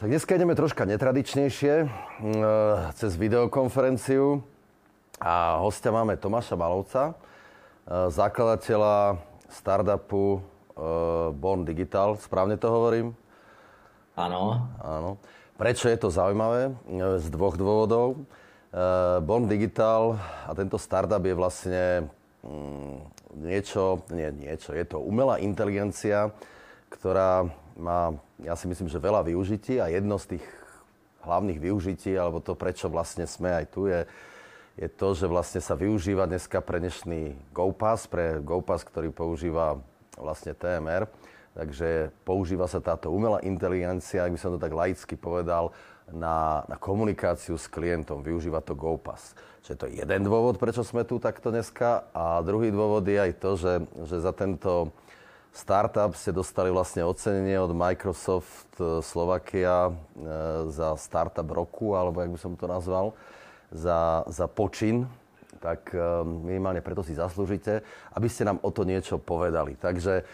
Tak dneska ideme troška netradičnejšie, cez videokonferenciu. A hostia máme Tomáša Malovca, zakladateľa startupu Born Digital. Správne to hovorím? Áno. Áno. Prečo je to zaujímavé? Z dvoch dôvodov. Born Digital a tento startup je vlastne mm, niečo, nie niečo, je to umelá inteligencia, ktorá má, ja si myslím, že veľa využití a jedno z tých hlavných využití, alebo to, prečo vlastne sme aj tu, je, je to, že vlastne sa využíva dneska pre dnešný GoPass, pre GoPass, ktorý používa vlastne TMR. Takže používa sa táto umelá inteligencia, ak by som to tak laicky povedal, na, na komunikáciu s klientom. Využíva to GoPass. Čiže to je jeden dôvod, prečo sme tu takto dneska. A druhý dôvod je aj to, že, že za tento startup ste dostali vlastne ocenenie od Microsoft e, Slovakia e, za startup roku, alebo jak by som to nazval, za, za počin. Tak e, minimálne preto si zaslúžite, aby ste nám o to niečo povedali. Takže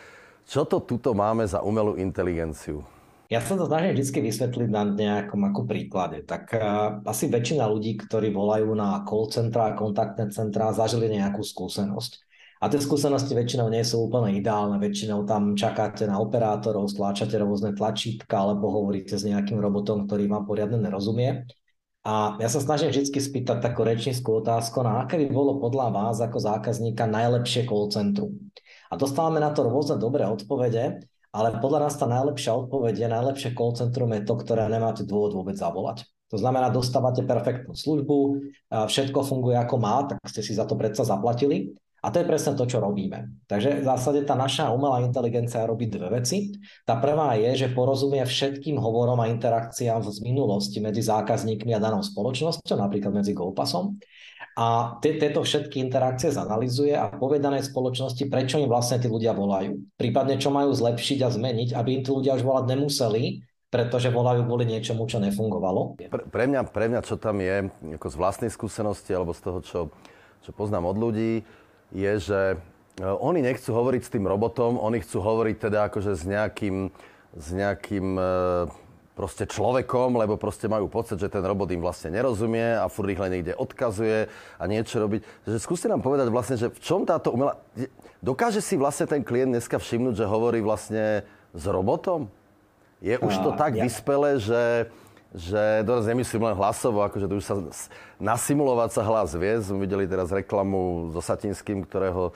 čo to tuto máme za umelú inteligenciu? Ja sa to snažím vždy vysvetliť na nejakom ako príklade. Tak uh, asi väčšina ľudí, ktorí volajú na call centra a kontaktné centra, zažili nejakú skúsenosť. A tie skúsenosti väčšinou nie sú úplne ideálne, väčšinou tam čakáte na operátorov, stláčate rôzne tlačítka alebo hovoríte s nejakým robotom, ktorý vám poriadne nerozumie. A ja sa snažím vždy spýtať takú rečníckú otázku, na aké by bolo podľa vás ako zákazníka najlepšie call centrum. A dostávame na to rôzne dobré odpovede, ale podľa nás tá najlepšia odpoveď je, najlepšie call centrum je to, ktoré nemáte dôvod vôbec zavolať. To znamená, dostávate perfektnú službu, všetko funguje ako má, tak ste si za to predsa zaplatili a to je presne to, čo robíme. Takže v zásade tá naša umelá inteligencia robí dve veci. Tá prvá je, že porozumie všetkým hovorom a interakciám z minulosti medzi zákazníkmi a danou spoločnosťou, napríklad medzi GoPasom. A tieto všetky interakcie zanalizuje a povie danej spoločnosti, prečo im vlastne tí ľudia volajú. Prípadne, čo majú zlepšiť a zmeniť, aby im tí ľudia už volať nemuseli, pretože volajú kvôli niečomu, čo nefungovalo. Pre, pre, mňa, pre mňa, čo tam je, ako z vlastnej skúsenosti alebo z toho, čo, čo poznám od ľudí, je, že e, oni nechcú hovoriť s tým robotom, oni chcú hovoriť teda akože s nejakým, s nejakým e, proste človekom, lebo proste majú pocit, že ten robot im vlastne nerozumie a furt ich len niekde odkazuje a niečo robiť. Takže skúste nám povedať vlastne, že v čom táto umelá... Dokáže si vlastne ten klient dneska všimnúť, že hovorí vlastne s robotom? Je už to tak ja. vyspelé, že že doraz nemyslím len hlasovo, akože to už sa nasimulovať sa hlas vie. Sme videli teraz reklamu so Satinským, ktorého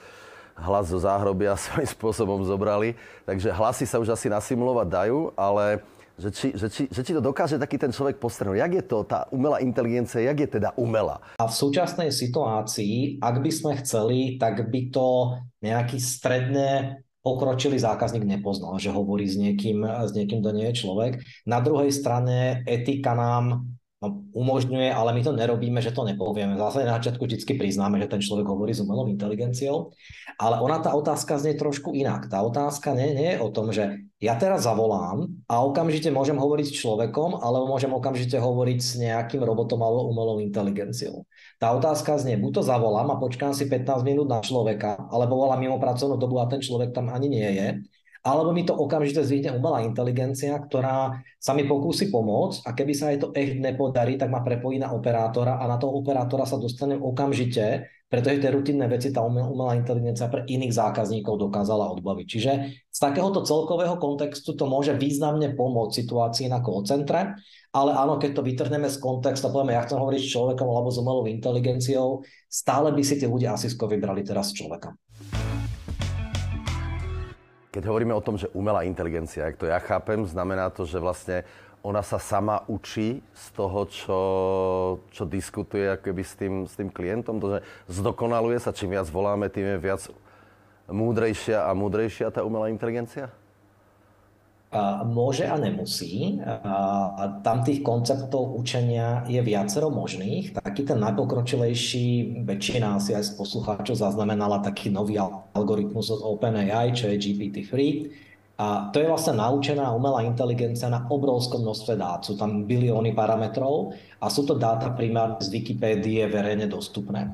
hlas zo záhrobia svojím spôsobom zobrali. Takže hlasy sa už asi nasimulovať dajú, ale že či, že, či, že či to dokáže taký ten človek postrhnúť. Jak je to, tá umelá inteligencia, jak je teda umelá? A v súčasnej situácii, ak by sme chceli, tak by to nejaký stredne pokročilý zákazník nepoznal, že hovorí s niekým, s niekým, kto nie je človek. Na druhej strane etika nám no, umožňuje, ale my to nerobíme, že to nepovieme. V zásade na začiatku vždy priznáme, že ten človek hovorí s umelou inteligenciou, ale ona tá otázka znie trošku inak. Tá otázka nie, nie je o tom, že ja teraz zavolám a okamžite môžem hovoriť s človekom, alebo môžem okamžite hovoriť s nejakým robotom alebo umelou inteligenciou. Tá otázka znie, buď to zavolám a počkám si 15 minút na človeka, alebo volám mimo pracovnú dobu a ten človek tam ani nie je, alebo mi to okamžite zvýhne umelá inteligencia, ktorá sa mi pokúsi pomôcť a keby sa jej to echt nepodarí, tak ma prepojí na operátora a na toho operátora sa dostanem okamžite, pretože tie rutinné veci tá umelá inteligencia pre iných zákazníkov dokázala odbaviť. Čiže z takéhoto celkového kontextu to môže významne pomôcť situácii na call centre, ale áno, keď to vytrhneme z kontextu a povieme, ja chcem hovoriť s človekom alebo s umelou inteligenciou, stále by si tí ľudia asi vybrali teraz človeka. Keď hovoríme o tom, že umelá inteligencia, ak to ja chápem, znamená to, že vlastne ona sa sama učí z toho, čo, čo diskutuje akoby s tým, s tým klientom, to, že zdokonaluje sa, čím viac voláme, tým je viac múdrejšia a múdrejšia tá umelá inteligencia? Môže a nemusí. Tam tých konceptov učenia je viacero možných. Taký ten najpokročilejší, väčšina asi aj z poslucháčov zaznamenala taký nový algoritmus od OpenAI, čo je GPT-3. A to je vlastne naučená umelá inteligencia na obrovskom množstve dát. Sú tam bilióny parametrov a sú to dáta primárne z Wikipédie verejne dostupné.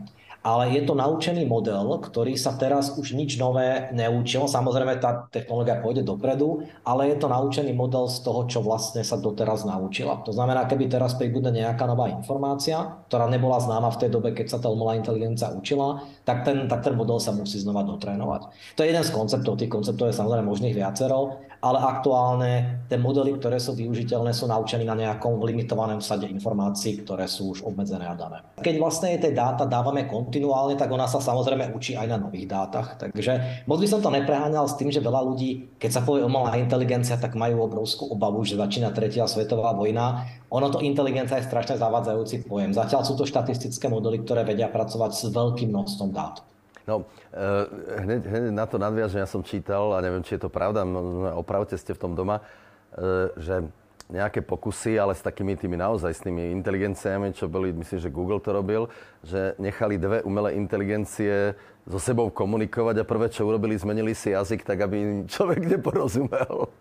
Ale je to naučený model, ktorý sa teraz už nič nové neučil. Samozrejme, tá technológia pôjde dopredu, ale je to naučený model z toho, čo vlastne sa doteraz naučila. To znamená, keby teraz pribudne nejaká nová informácia, ktorá nebola známa v tej dobe, keď sa tá umelá inteligencia učila, tak ten, tak ten model sa musí znova dotrénovať. To je jeden z konceptov, tých konceptov je samozrejme možných viacero, ale aktuálne tie modely, ktoré sú využiteľné, sú naučení na nejakom limitovanom sade informácií, ktoré sú už obmedzené a dané. Keď vlastne tie dáta dávame kontinuálne, tak ona sa samozrejme učí aj na nových dátach. Takže moc by som to nepreháňal s tým, že veľa ľudí, keď sa povie umelá inteligencia, tak majú obrovskú obavu, že začína tretia svetová vojna. Ono to inteligencia je strašne zavádzajúci pojem. Zatiaľ sú to štatistické modely, ktoré vedia pracovať s veľkým množstvom dát. No, uh, hneď, hneď na to nadviažem, ja som čítal, a neviem, či je to pravda, opravte ste v tom doma, uh, že nejaké pokusy, ale s takými tými naozaj s tými inteligenciami, čo boli, myslím, že Google to robil, že nechali dve umelé inteligencie so sebou komunikovať a prvé, čo urobili, zmenili si jazyk tak, aby im človek neporozumel.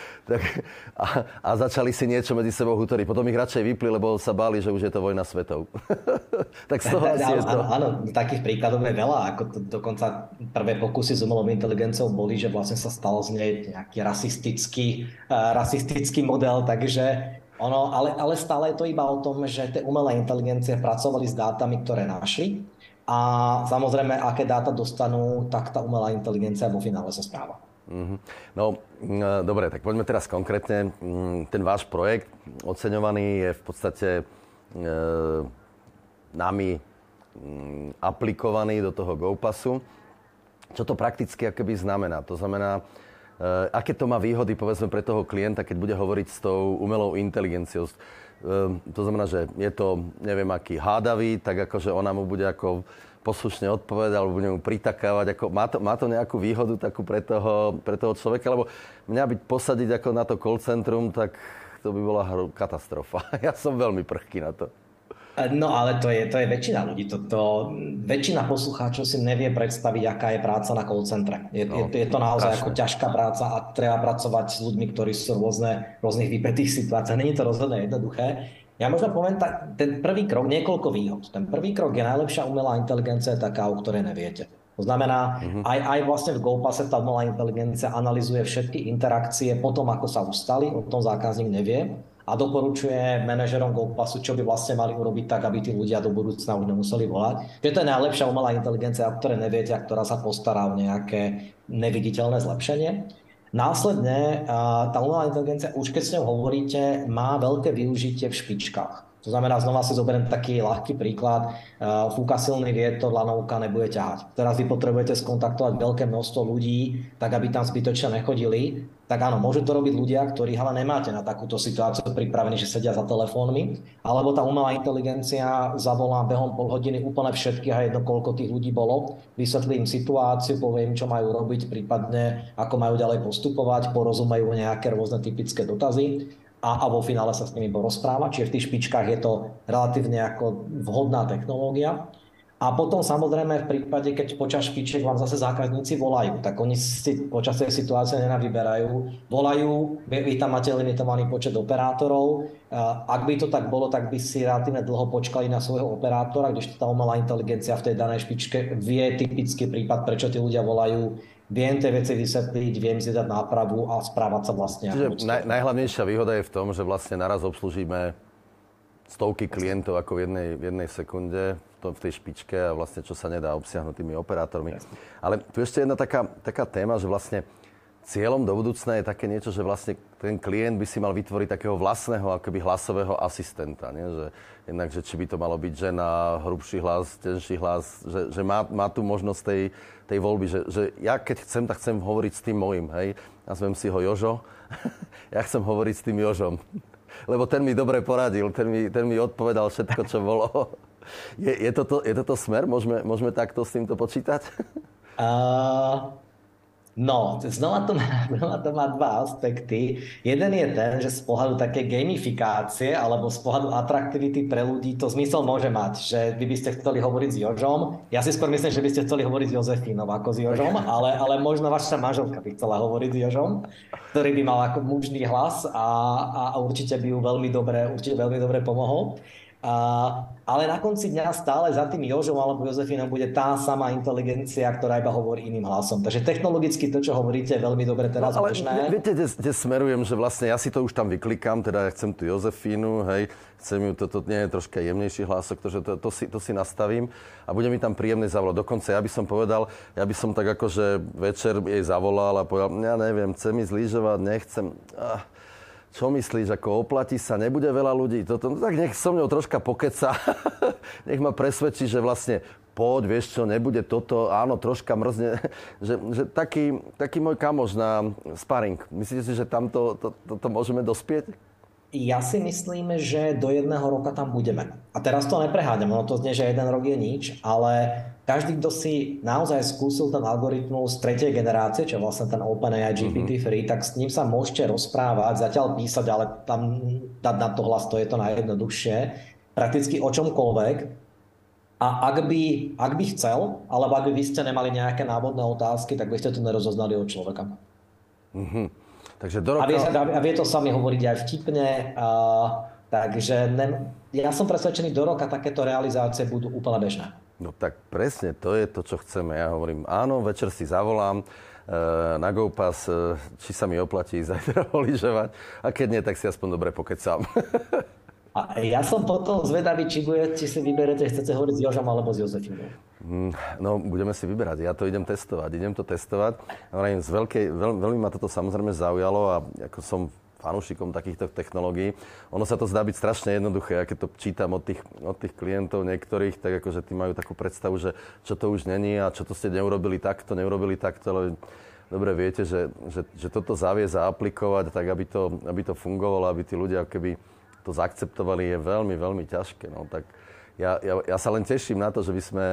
tak, a, a začali si niečo medzi sebou hutoriť. Potom ich radšej vypli, lebo sa báli, že už je to vojna svetov. tak z toho asi je to... Áno, takých príkladov je veľa. Ako to, dokonca prvé pokusy s umelou inteligenciou boli, že vlastne sa stal z nej nejaký rasistický, uh, rasistický model, takže ono, ale, ale stále je to iba o tom, že tie umelé inteligencie pracovali s dátami, ktoré našli a samozrejme, aké dáta dostanú, tak tá umelá inteligencia vo finále sa správa. Mm-hmm. No, mm, dobre, tak poďme teraz konkrétne. Mm, ten váš projekt oceňovaný je v podstate e, nami mm, aplikovaný do toho GoPassu. Čo to prakticky akoby znamená? To znamená, e, aké to má výhody povedzme pre toho klienta, keď bude hovoriť s tou umelou inteligenciou. E, to znamená, že je to neviem aký hádavý, tak akože ona mu bude ako poslušne odpovedať alebo budem mu pritakávať. Ako, má, to, má to nejakú výhodu takú pre toho, pre toho človeka? Lebo mňa byť posadiť ako na to call centrum, tak to by bola katastrofa. Ja som veľmi prchký na to. No ale to je, to je väčšina ľudí. To, to, väčšina poslucháčov si nevie predstaviť, aká je práca na call centre. Je, no, je, je to naozaj ako ťažká práca a treba pracovať s ľuďmi, ktorí sú rôzne, rôznych vypetých situáciách. Není to rozhodne jednoduché. Ja možno poviem tak, ten prvý krok, niekoľko výhod. Ten prvý krok je najlepšia umelá inteligencia, taká, o ktorej neviete. To znamená, uh-huh. aj, aj vlastne v GoPase tá umelá inteligencia analizuje všetky interakcie potom, ako sa ustali, o tom zákazník nevie a doporučuje manažerom GoPasu, čo by vlastne mali urobiť tak, aby tí ľudia do budúcna už nemuseli volať. Že to je najlepšia umelá inteligencia, o ktorej neviete a ktorá sa postará o nejaké neviditeľné zlepšenie. Následne tá umelá inteligencia, už keď s ňou hovoríte, má veľké využitie v špičkách. To znamená, znova si zoberiem taký ľahký príklad. Fúka silný vietor, lanovka nebude ťahať. Teraz vy potrebujete skontaktovať veľké množstvo ľudí, tak aby tam zbytočne nechodili. Tak áno, môžu to robiť ľudia, ktorí ale nemáte na takúto situáciu pripravení, že sedia za telefónmi. Alebo tá umelá inteligencia zavolá behom pol hodiny úplne všetkých a jedno, koľko tých ľudí bolo. Vysvetlím situáciu, poviem, čo majú robiť, prípadne ako majú ďalej postupovať, porozumejú nejaké rôzne typické dotazy a, a vo finále sa s nimi porozpráva. Čiže v tých špičkách je to relatívne ako vhodná technológia. A potom samozrejme v prípade, keď počas špičiek vám zase zákazníci volajú, tak oni si počas tej situácie nenavyberajú. Volajú, vy tam máte limitovaný počet operátorov. Ak by to tak bolo, tak by si relatívne dlho počkali na svojho operátora, kdežto tá umelá inteligencia v tej danej špičke vie typický prípad, prečo tí ľudia volajú viem tie veci vysvetliť, viem si dať nápravu a správať sa vlastne. Čiže naj, najhlavnejšia výhoda je v tom, že vlastne naraz obslužíme stovky klientov ako v jednej, v jednej sekunde to, v tej špičke a vlastne čo sa nedá obsiahnuť tými operátormi. Jasne. Ale tu ešte jedna taká, taká téma, že vlastne cieľom do budúcna je také niečo, že vlastne ten klient by si mal vytvoriť takého vlastného akoby hlasového asistenta. Nie? Že, jednak, že či by to malo byť žena, hrubší hlas, tenší hlas, že, že má, má tu možnosť tej, tej voľby, že, že ja keď chcem, tak chcem hovoriť s tým mojim, hej. Nazvem si ho Jožo. ja chcem hovoriť s tým Jožom. Lebo ten mi dobre poradil, ten mi, ten mi odpovedal všetko, čo bolo. Je, je, toto, je toto smer? Môžeme, môžeme takto s týmto počítať? uh... No, znova to, má, znova to má dva aspekty. Jeden je ten, že z pohľadu také gamifikácie alebo z pohľadu atraktivity pre ľudí to zmysel môže mať, že vy by ste chceli hovoriť s Jožom. Ja si skôr myslím, že by ste chceli hovoriť s Jozefínom ako s Jožom, ale, ale možno vaša manželka by chcela hovoriť s Jožom, ktorý by mal ako mužný hlas a, a určite by ju veľmi dobre, určite veľmi dobre pomohol. A, ale na konci dňa stále za tým Jožom alebo Jozefínom bude tá sama inteligencia, ktorá iba hovorí iným hlasom. Takže technologicky to, čo hovoríte, je veľmi dobre teraz no, ale bežné. Viete, kde, kde smerujem, že vlastne ja si to už tam vyklikám, teda ja chcem tu Jozefínu, hej, chcem ju, toto to nie je troška jemnejší hlasok, to, že to, to, si, to si nastavím a bude mi tam príjemne zavolať. Dokonca ja by som povedal, ja by som tak akože večer jej zavolal a povedal, ja neviem, chcem ísť lyžovať, nechcem. Ah čo myslíš, ako oplatí sa, nebude veľa ľudí, toto, no tak nech so mnou troška pokeca, nech ma presvedčí, že vlastne poď, vieš čo, nebude toto, áno, troška mrzne, že, že taký, taký môj kamoš na sparring. Myslíte si, že tam to, to, to môžeme dospieť? Ja si myslím, že do jedného roka tam budeme. A teraz to nepreháňam, ono to znie, že jeden rok je nič, ale každý, kto si naozaj skúsil ten algoritmus tretej generácie, čo je vlastne ten OpenAI GPT-3, mm-hmm. tak s ním sa môžete rozprávať, zatiaľ písať, ale tam dať na to hlas, to je to najjednoduchšie, prakticky o čomkoľvek. A ak by, ak by chcel, alebo ak by vy ste nemali nejaké návodné otázky, tak by ste to nerozoznali od človeka. Mm-hmm. Takže do roka... a, vie, a vie to sami hovoriť aj vtipne. A, takže ne, ja som presvedčený, do roka takéto realizácie budú úplne bežné. No tak presne, to je to, čo chceme. Ja hovorím, áno, večer si zavolám e, na GoPass, e, či sa mi oplatí zajtra lyžovať. A keď nie, tak si aspoň dobre pokecám. A ja som potom zvedavý, či, bude, či si vyberete, chcete hovoriť s Jožom alebo s Jozefinou. Mm, no, budeme si vyberať. Ja to idem testovať. Idem to testovať. Z veľkej, veľ, veľmi ma toto samozrejme zaujalo a ako som fanúšikom takýchto technológií. Ono sa to zdá byť strašne jednoduché. Ja keď to čítam od tých, od tých klientov niektorých, tak akože tí majú takú predstavu, že čo to už není a čo to ste neurobili takto, neurobili takto, ale dobre viete, že, že, že toto zaviesť a aplikovať tak, aby to, aby to fungovalo, aby tí ľudia keby to zaakceptovali, je veľmi, veľmi ťažké. No, tak ja, ja, ja sa len teším na to, že by sme,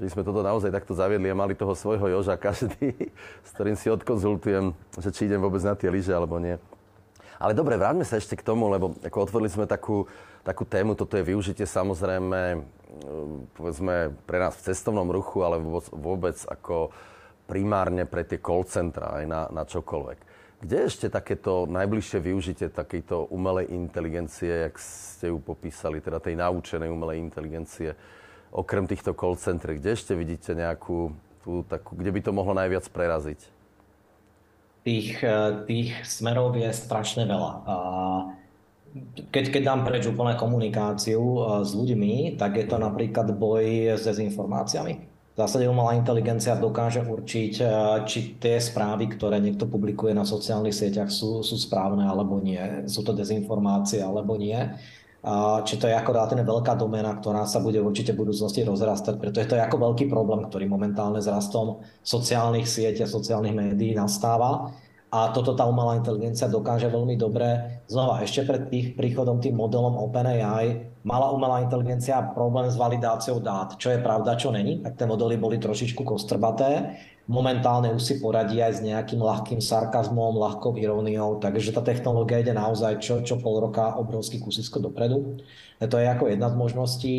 že by sme toto naozaj takto zaviedli a mali toho svojho Joža každý, s ktorým si odkonzultujem, že či idem vôbec na tie lyže alebo nie. Ale dobre, vráťme sa ešte k tomu, lebo ako otvorili sme takú, takú tému, toto je využitie samozrejme, povedzme, pre nás v cestovnom ruchu, ale vôbec, vôbec ako primárne pre tie call centra aj na, na čokoľvek. Kde ešte takéto najbližšie využitie takejto umelej inteligencie, jak ste ju popísali, teda tej naučenej umelej inteligencie, okrem týchto call center, kde ešte vidíte nejakú tú takú, kde by to mohlo najviac preraziť? Tých, eh, tých smerov je strašne veľa. Keď, keď dám preč úplne komunikáciu eh, s ľuďmi, tak je to napríklad boj s dezinformáciami v zásade umelá inteligencia dokáže určiť, eh, či tie správy, ktoré niekto publikuje na sociálnych sieťach sú, sú správne alebo nie, sú to dezinformácie alebo nie. A či to je ako relatívne veľká domena, ktorá sa bude určite v budúcnosti rozrastať, pretože to je ako veľký problém, ktorý momentálne s rastom sociálnych sietí a sociálnych médií nastáva. A toto tá umelá inteligencia dokáže veľmi dobre. Znova, ešte pred tých príchodom tým modelom OpenAI mala umelá inteligencia problém s validáciou dát. Čo je pravda, čo není, tak tie modely boli trošičku kostrbaté. Momentálne už si poradí aj s nejakým ľahkým sarkazmom, ľahkou iróniou, takže tá technológia ide naozaj čo, čo pol roka obrovský kusisko dopredu. To je ako jedna z možností.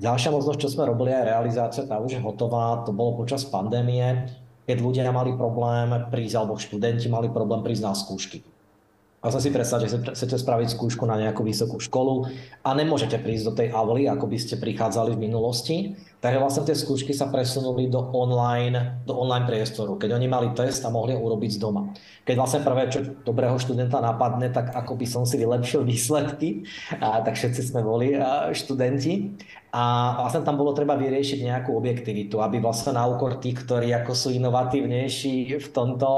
Ďalšia možnosť, čo sme robili, aj realizácia, tá už je hotová, to bolo počas pandémie keď ľudia mali problém prísť, alebo študenti mali problém prísť na skúšky. A sa si predstaviť, že chcete spraviť skúšku na nejakú vysokú školu a nemôžete prísť do tej avly, ako by ste prichádzali v minulosti. Takže vlastne tie skúšky sa presunuli do online, do online priestoru, keď oni mali test a mohli ho urobiť z doma. Keď vlastne prvé, čo dobrého študenta napadne, tak ako by som si vylepšil výsledky, a tak všetci sme boli študenti. A vlastne tam bolo treba vyriešiť nejakú objektivitu, aby vlastne na úkor tých, ktorí ako sú inovatívnejší v tomto,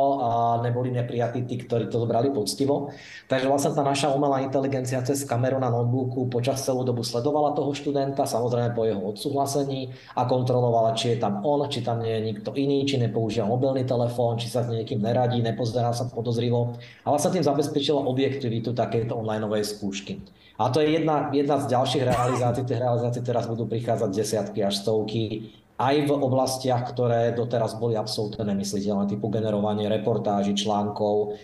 neboli neprijatí tí, ktorí to zobrali poctivo. Takže vlastne tá naša umelá inteligencia cez kameru na notebooku počas celú dobu sledovala toho študenta, samozrejme po jeho odsúhlasení a kontrolovala, či je tam on, či tam nie je nikto iný, či nepoužíva mobilný telefón, či sa s niekým neradí, nepozerá sa podozrivo. A vlastne tým zabezpečila objektivitu takéto online skúšky. A to je jedna, jedna z ďalších realizácií. Tie realizácie teraz budú prichádzať desiatky až stovky aj v oblastiach, ktoré doteraz boli absolútne nemysliteľné, typu generovanie reportáží, článkov.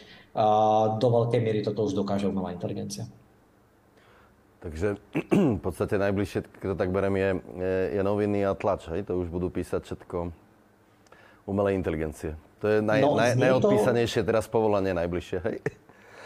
Do veľkej miery toto už dokáže umelá inteligencia. Takže v podstate najbližšie, keď to tak berem, je, je, noviny a tlač. Hej? To už budú písať všetko umelej inteligencie. To je naj, no, naj, najodpísanejšie teraz povolanie najbližšie. Hej?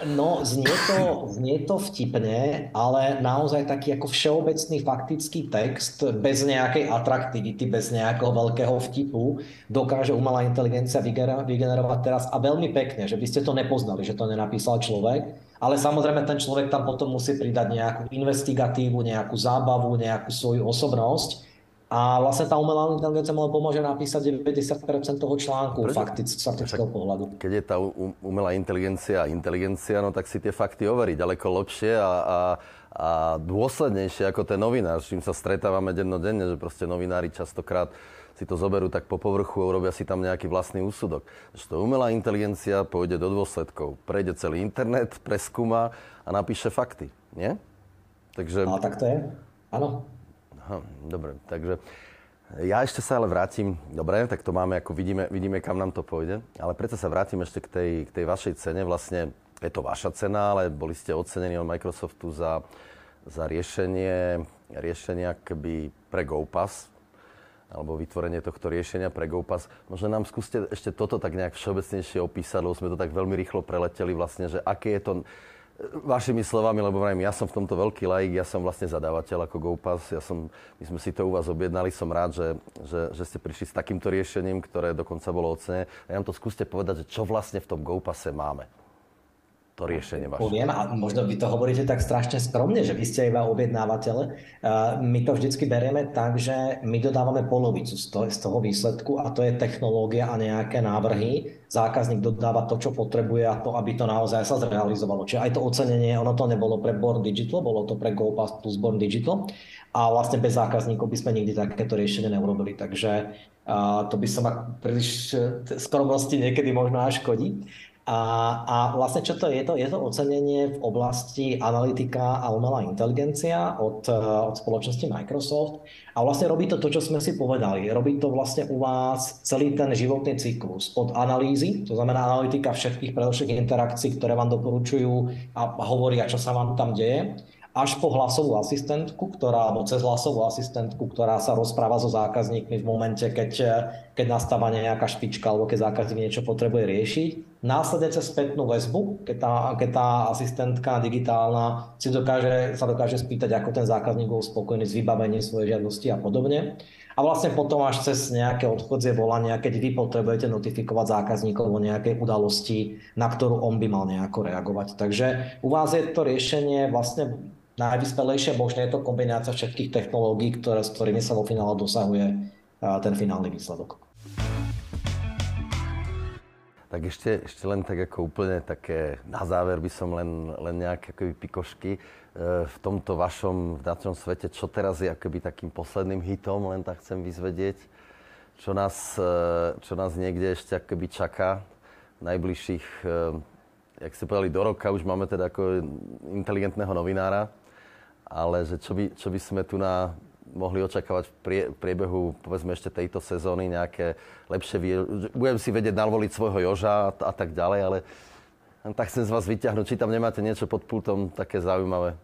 No, znie to, znie to vtipne, ale naozaj taký ako všeobecný faktický text bez nejakej atraktivity, bez nejakého veľkého vtipu dokáže umelá inteligencia vygenerovať teraz. A veľmi pekne, že by ste to nepoznali, že to nenapísal človek, ale samozrejme ten človek tam potom musí pridať nejakú investigatívu, nejakú zábavu, nejakú svoju osobnosť a vlastne tá umelá inteligencia mu pomôže napísať 90% toho článku Prečo? faktick, z faktického pohľadu. Keď je tá umelá inteligencia inteligencia, no tak si tie fakty overí ďaleko lepšie a, a, a dôslednejšie ako ten novinár, s čím sa stretávame dennodenne, že proste novinári častokrát si to zoberú tak po povrchu a urobia si tam nejaký vlastný úsudok. Že to umelá inteligencia pôjde do dôsledkov. Prejde celý internet, preskúma a napíše fakty. Nie? Takže... No tak to je. Áno. Aha, dobre, takže ja ešte sa ale vrátim, dobre, tak to máme, ako vidíme, vidíme, kam nám to pôjde, ale predsa sa vrátim ešte k tej, k tej vašej cene. Vlastne je to vaša cena, ale boli ste ocenení od Microsoftu za, za riešenie, riešenie akoby pre GoPass, alebo vytvorenie tohto riešenia pre GoPass. Možno nám skúste ešte toto tak nejak všeobecnejšie opísať, lebo sme to tak veľmi rýchlo preleteli vlastne, že aké je to Vašimi slovami, lebo vrajím, ja som v tomto veľký laik, ja som vlastne zadávateľ ako GoPass, ja som, my sme si to u vás objednali, som rád, že, že, že ste prišli s takýmto riešením, ktoré dokonca bolo ocenené. A ja vám to skúste povedať, že čo vlastne v tom GoPasse máme to riešenie vaše? Poviem, a možno vy to hovoríte tak strašne skromne, že vy ste iba objednávateľ. My to vždycky berieme tak, že my dodávame polovicu z toho, výsledku a to je technológia a nejaké návrhy. Zákazník dodáva to, čo potrebuje a to, aby to naozaj sa zrealizovalo. Čiže aj to ocenenie, ono to nebolo pre Born Digital, bolo to pre GoPass plus Born Digital a vlastne bez zákazníkov by sme nikdy takéto riešenie neurobili. Takže to by som príliš skromnosti niekedy možno až škodí. A, a vlastne čo to je? To je to ocenenie v oblasti analytika a umelá inteligencia od, eh, od spoločnosti Microsoft. A vlastne robí to to, čo sme si povedali. Robí to vlastne u vás celý ten životný cyklus. Od analýzy, to znamená analytika všetkých predovšetkých interakcií, ktoré vám doporučujú a hovoria, čo sa vám tam deje až po hlasovú asistentku, ktorá, alebo cez hlasovú asistentku, ktorá sa rozpráva so zákazníkmi v momente, keď, keď nastáva nejaká špička alebo keď zákazník niečo potrebuje riešiť. Následne cez spätnú väzbu, keď tá, keď tá asistentka digitálna si dokáže, sa dokáže spýtať, ako ten zákazník bol spokojný s vybavením svojej žiadosti a podobne. A vlastne potom až cez nejaké odchodzie volania, keď vy potrebujete notifikovať zákazníkov o nejakej udalosti, na ktorú on by mal nejako reagovať. Takže u vás je to riešenie vlastne najvyspelejšie, možno je to kombinácia všetkých technológií, ktoré, s ktorými sa vo finále dosahuje ten finálny výsledok. Tak ešte, ešte len tak ako úplne také, na záver by som len, len nejaké akoby pikošky. E, v tomto vašom vnútornom svete, čo teraz je akoby takým posledným hitom, len tak chcem vyzvedieť, čo nás, e, čo nás niekde ešte akoby čaká najbližších, e, jak ste povedali, do roka už máme teda ako inteligentného novinára, ale že čo by, čo by sme tu na, mohli očakávať v prie, priebehu, povedzme ešte tejto sezóny, nejaké lepšie, budem si vedieť navoliť svojho Joža a, a tak ďalej, ale tak chcem z vás vyťahnuť, či tam nemáte niečo pod pultom také zaujímavé.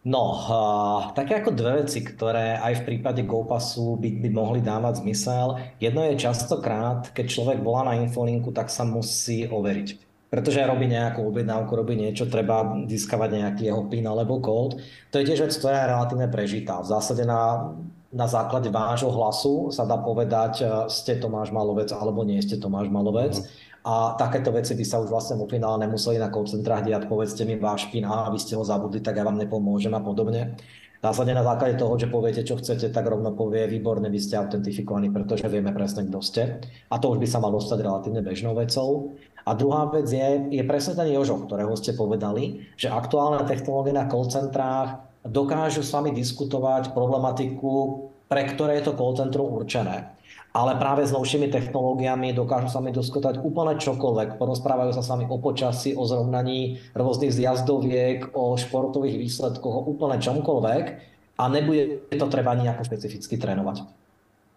No, uh, také ako dve veci, ktoré aj v prípade GoPassu by, by mohli dávať zmysel. Jedno je častokrát, keď človek volá na infolinku, tak sa musí overiť pretože robí nejakú objednávku, robí niečo, treba získavať nejaký jeho PIN alebo kód. To je tiež vec, ktorá je relatívne prežitá. V zásade na, na základe vášho hlasu sa dá povedať, e, ste Tomáš Malovec alebo nie ste Tomáš Malovec. Uh-huh. A takéto veci by sa už vlastne vo finále nemuseli na call centrách diať, povedzte mi váš PIN a vy ste ho zabudli, tak ja vám nepomôžem a podobne. Následne na základe toho, že poviete, čo chcete, tak rovno povie, výborne, vy ste autentifikovaní, pretože vieme presne, kto ste. A to už by sa malo stať relatívne bežnou vecou. A druhá vec je, je presne ten Jožo, ktorého ste povedali, že aktuálne technológie na call centrách dokážu s vami diskutovať problematiku, pre ktoré je to call centrum určené. Ale práve s novšími technológiami dokážu sa mi diskutovať úplne čokoľvek. Porozprávajú sa s vami o počasí, o zrovnaní rôznych zjazdoviek, o športových výsledkoch, o úplne čomkoľvek a nebude to treba nejako špecificky trénovať.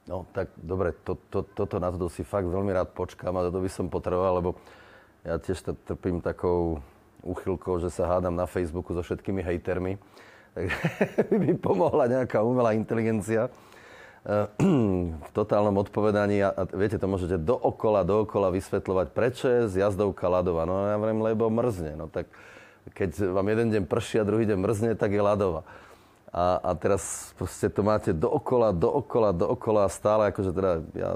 No tak dobre, to, to, toto na to si fakt veľmi rád počkám a to by som potreboval, lebo ja tiež trpím takou úchylkou, že sa hádam na Facebooku so všetkými hejtermi. Takže by mi pomohla nejaká umelá inteligencia. v totálnom odpovedaní a, a viete, to môžete dookola, dookola vysvetľovať, prečo je z jazdovka ľadová. No ja viem, lebo mrzne. No tak keď vám jeden deň prší a druhý deň mrzne, tak je ľadová. A, a teraz proste to máte dookola, dookola, dookola a stále, akože teda ja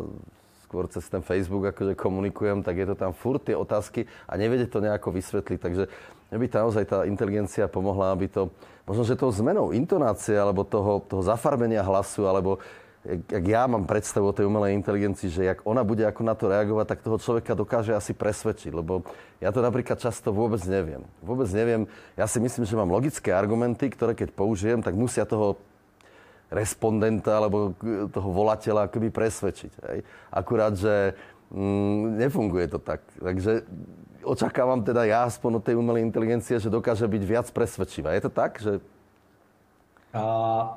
skôr cez ten Facebook akože komunikujem, tak je to tam furt tie otázky a neviete to nejako vysvetliť. Takže mne by naozaj tá inteligencia pomohla, aby to, možno, že tou zmenou intonácie alebo toho, toho zafarbenia hlasu, alebo jak ja mám predstavu o tej umelej inteligencii, že jak ona bude ako na to reagovať, tak toho človeka dokáže asi presvedčiť. Lebo ja to napríklad často vôbec neviem. Vôbec neviem. Ja si myslím, že mám logické argumenty, ktoré keď použijem, tak musia toho respondenta alebo toho volateľa akoby presvedčiť. Hej. Akurát, že mm, nefunguje to tak. Takže očakávam teda ja aspoň od tej umelej inteligencie, že dokáže byť viac presvedčivá. Je to tak, že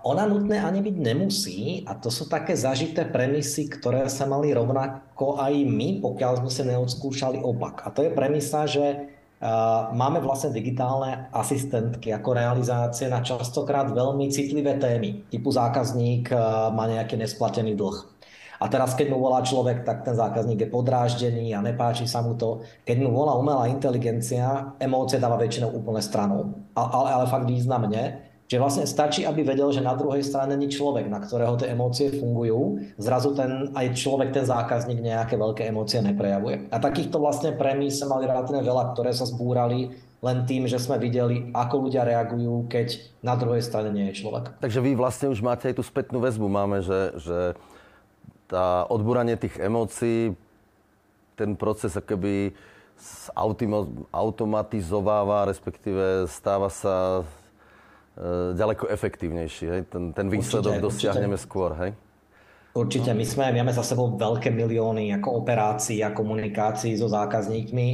ona nutné ani byť nemusí a to sú také zažité premisy, ktoré sa mali rovnako aj my, pokiaľ sme si neodskúšali opak. A to je premisa, že uh, máme vlastne digitálne asistentky ako realizácie na častokrát veľmi citlivé témy, typu zákazník uh, má nejaký nesplatený dlh a teraz, keď mu volá človek, tak ten zákazník je podráždený a nepáči sa mu to. Keď mu volá umelá inteligencia, emócie dáva väčšinou úplne stranou. Ale, ale fakt významne. Že vlastne stačí, aby vedel, že na druhej strane není človek, na ktorého tie emócie fungujú. Zrazu ten, aj človek, ten zákazník nejaké veľké emócie neprejavuje. A takýchto vlastne premís sa mali relatívne veľa, ktoré sa zbúrali len tým, že sme videli, ako ľudia reagujú, keď na druhej strane nie je človek. Takže vy vlastne už máte aj tú spätnú väzbu. Máme, že, že tá odbúranie tých emócií, ten proces akoby automatizováva, respektíve stáva sa ďaleko efektívnejší. Hej? Ten, ten výsledok určite, dosiahneme určite. skôr. Hej? Určite, my sme, máme za sebou veľké milióny ako operácií a komunikácií so zákazníkmi.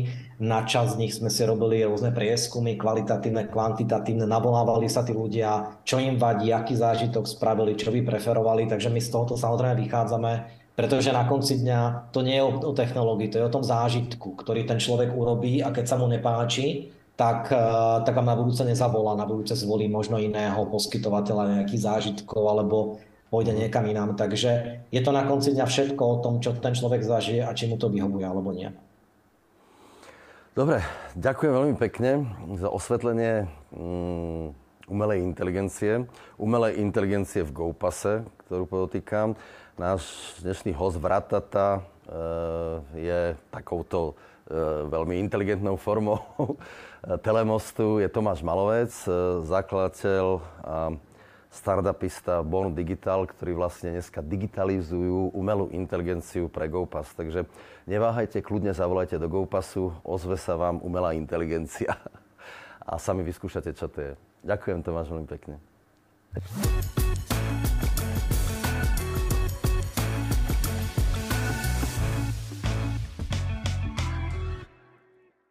Na čas z nich sme si robili rôzne prieskumy, kvalitatívne, kvantitatívne, navolávali sa tí ľudia, čo im vadí, aký zážitok spravili, čo by preferovali, takže my z tohoto samozrejme vychádzame, pretože na konci dňa to nie je o, o technológii, to je o tom zážitku, ktorý ten človek urobí a keď sa mu nepáči, tak, eh, tak vám na budúce nezavolá, na budúce zvolí možno iného poskytovateľa nejakých zážitkov alebo pôjde niekam inám. Takže je to na konci dňa všetko o tom, čo ten človek zažije a či mu to vyhovuje alebo nie. Dobre, ďakujem veľmi pekne za osvetlenie um, umelej inteligencie. Umelej inteligencie v GoPase, ktorú podotýkam. Náš dnešný host Vratata uh, je takouto veľmi inteligentnou formou telemostu. Je Tomáš Malovec, uh, zakladateľ a startupista Born Digital, ktorí vlastne dneska digitalizujú umelú inteligenciu pre GoPass. Takže neváhajte, kľudne zavolajte do GoPassu, ozve sa vám umelá inteligencia a sami vyskúšate, čo to je. Ďakujem, Tomáš, veľmi pekne.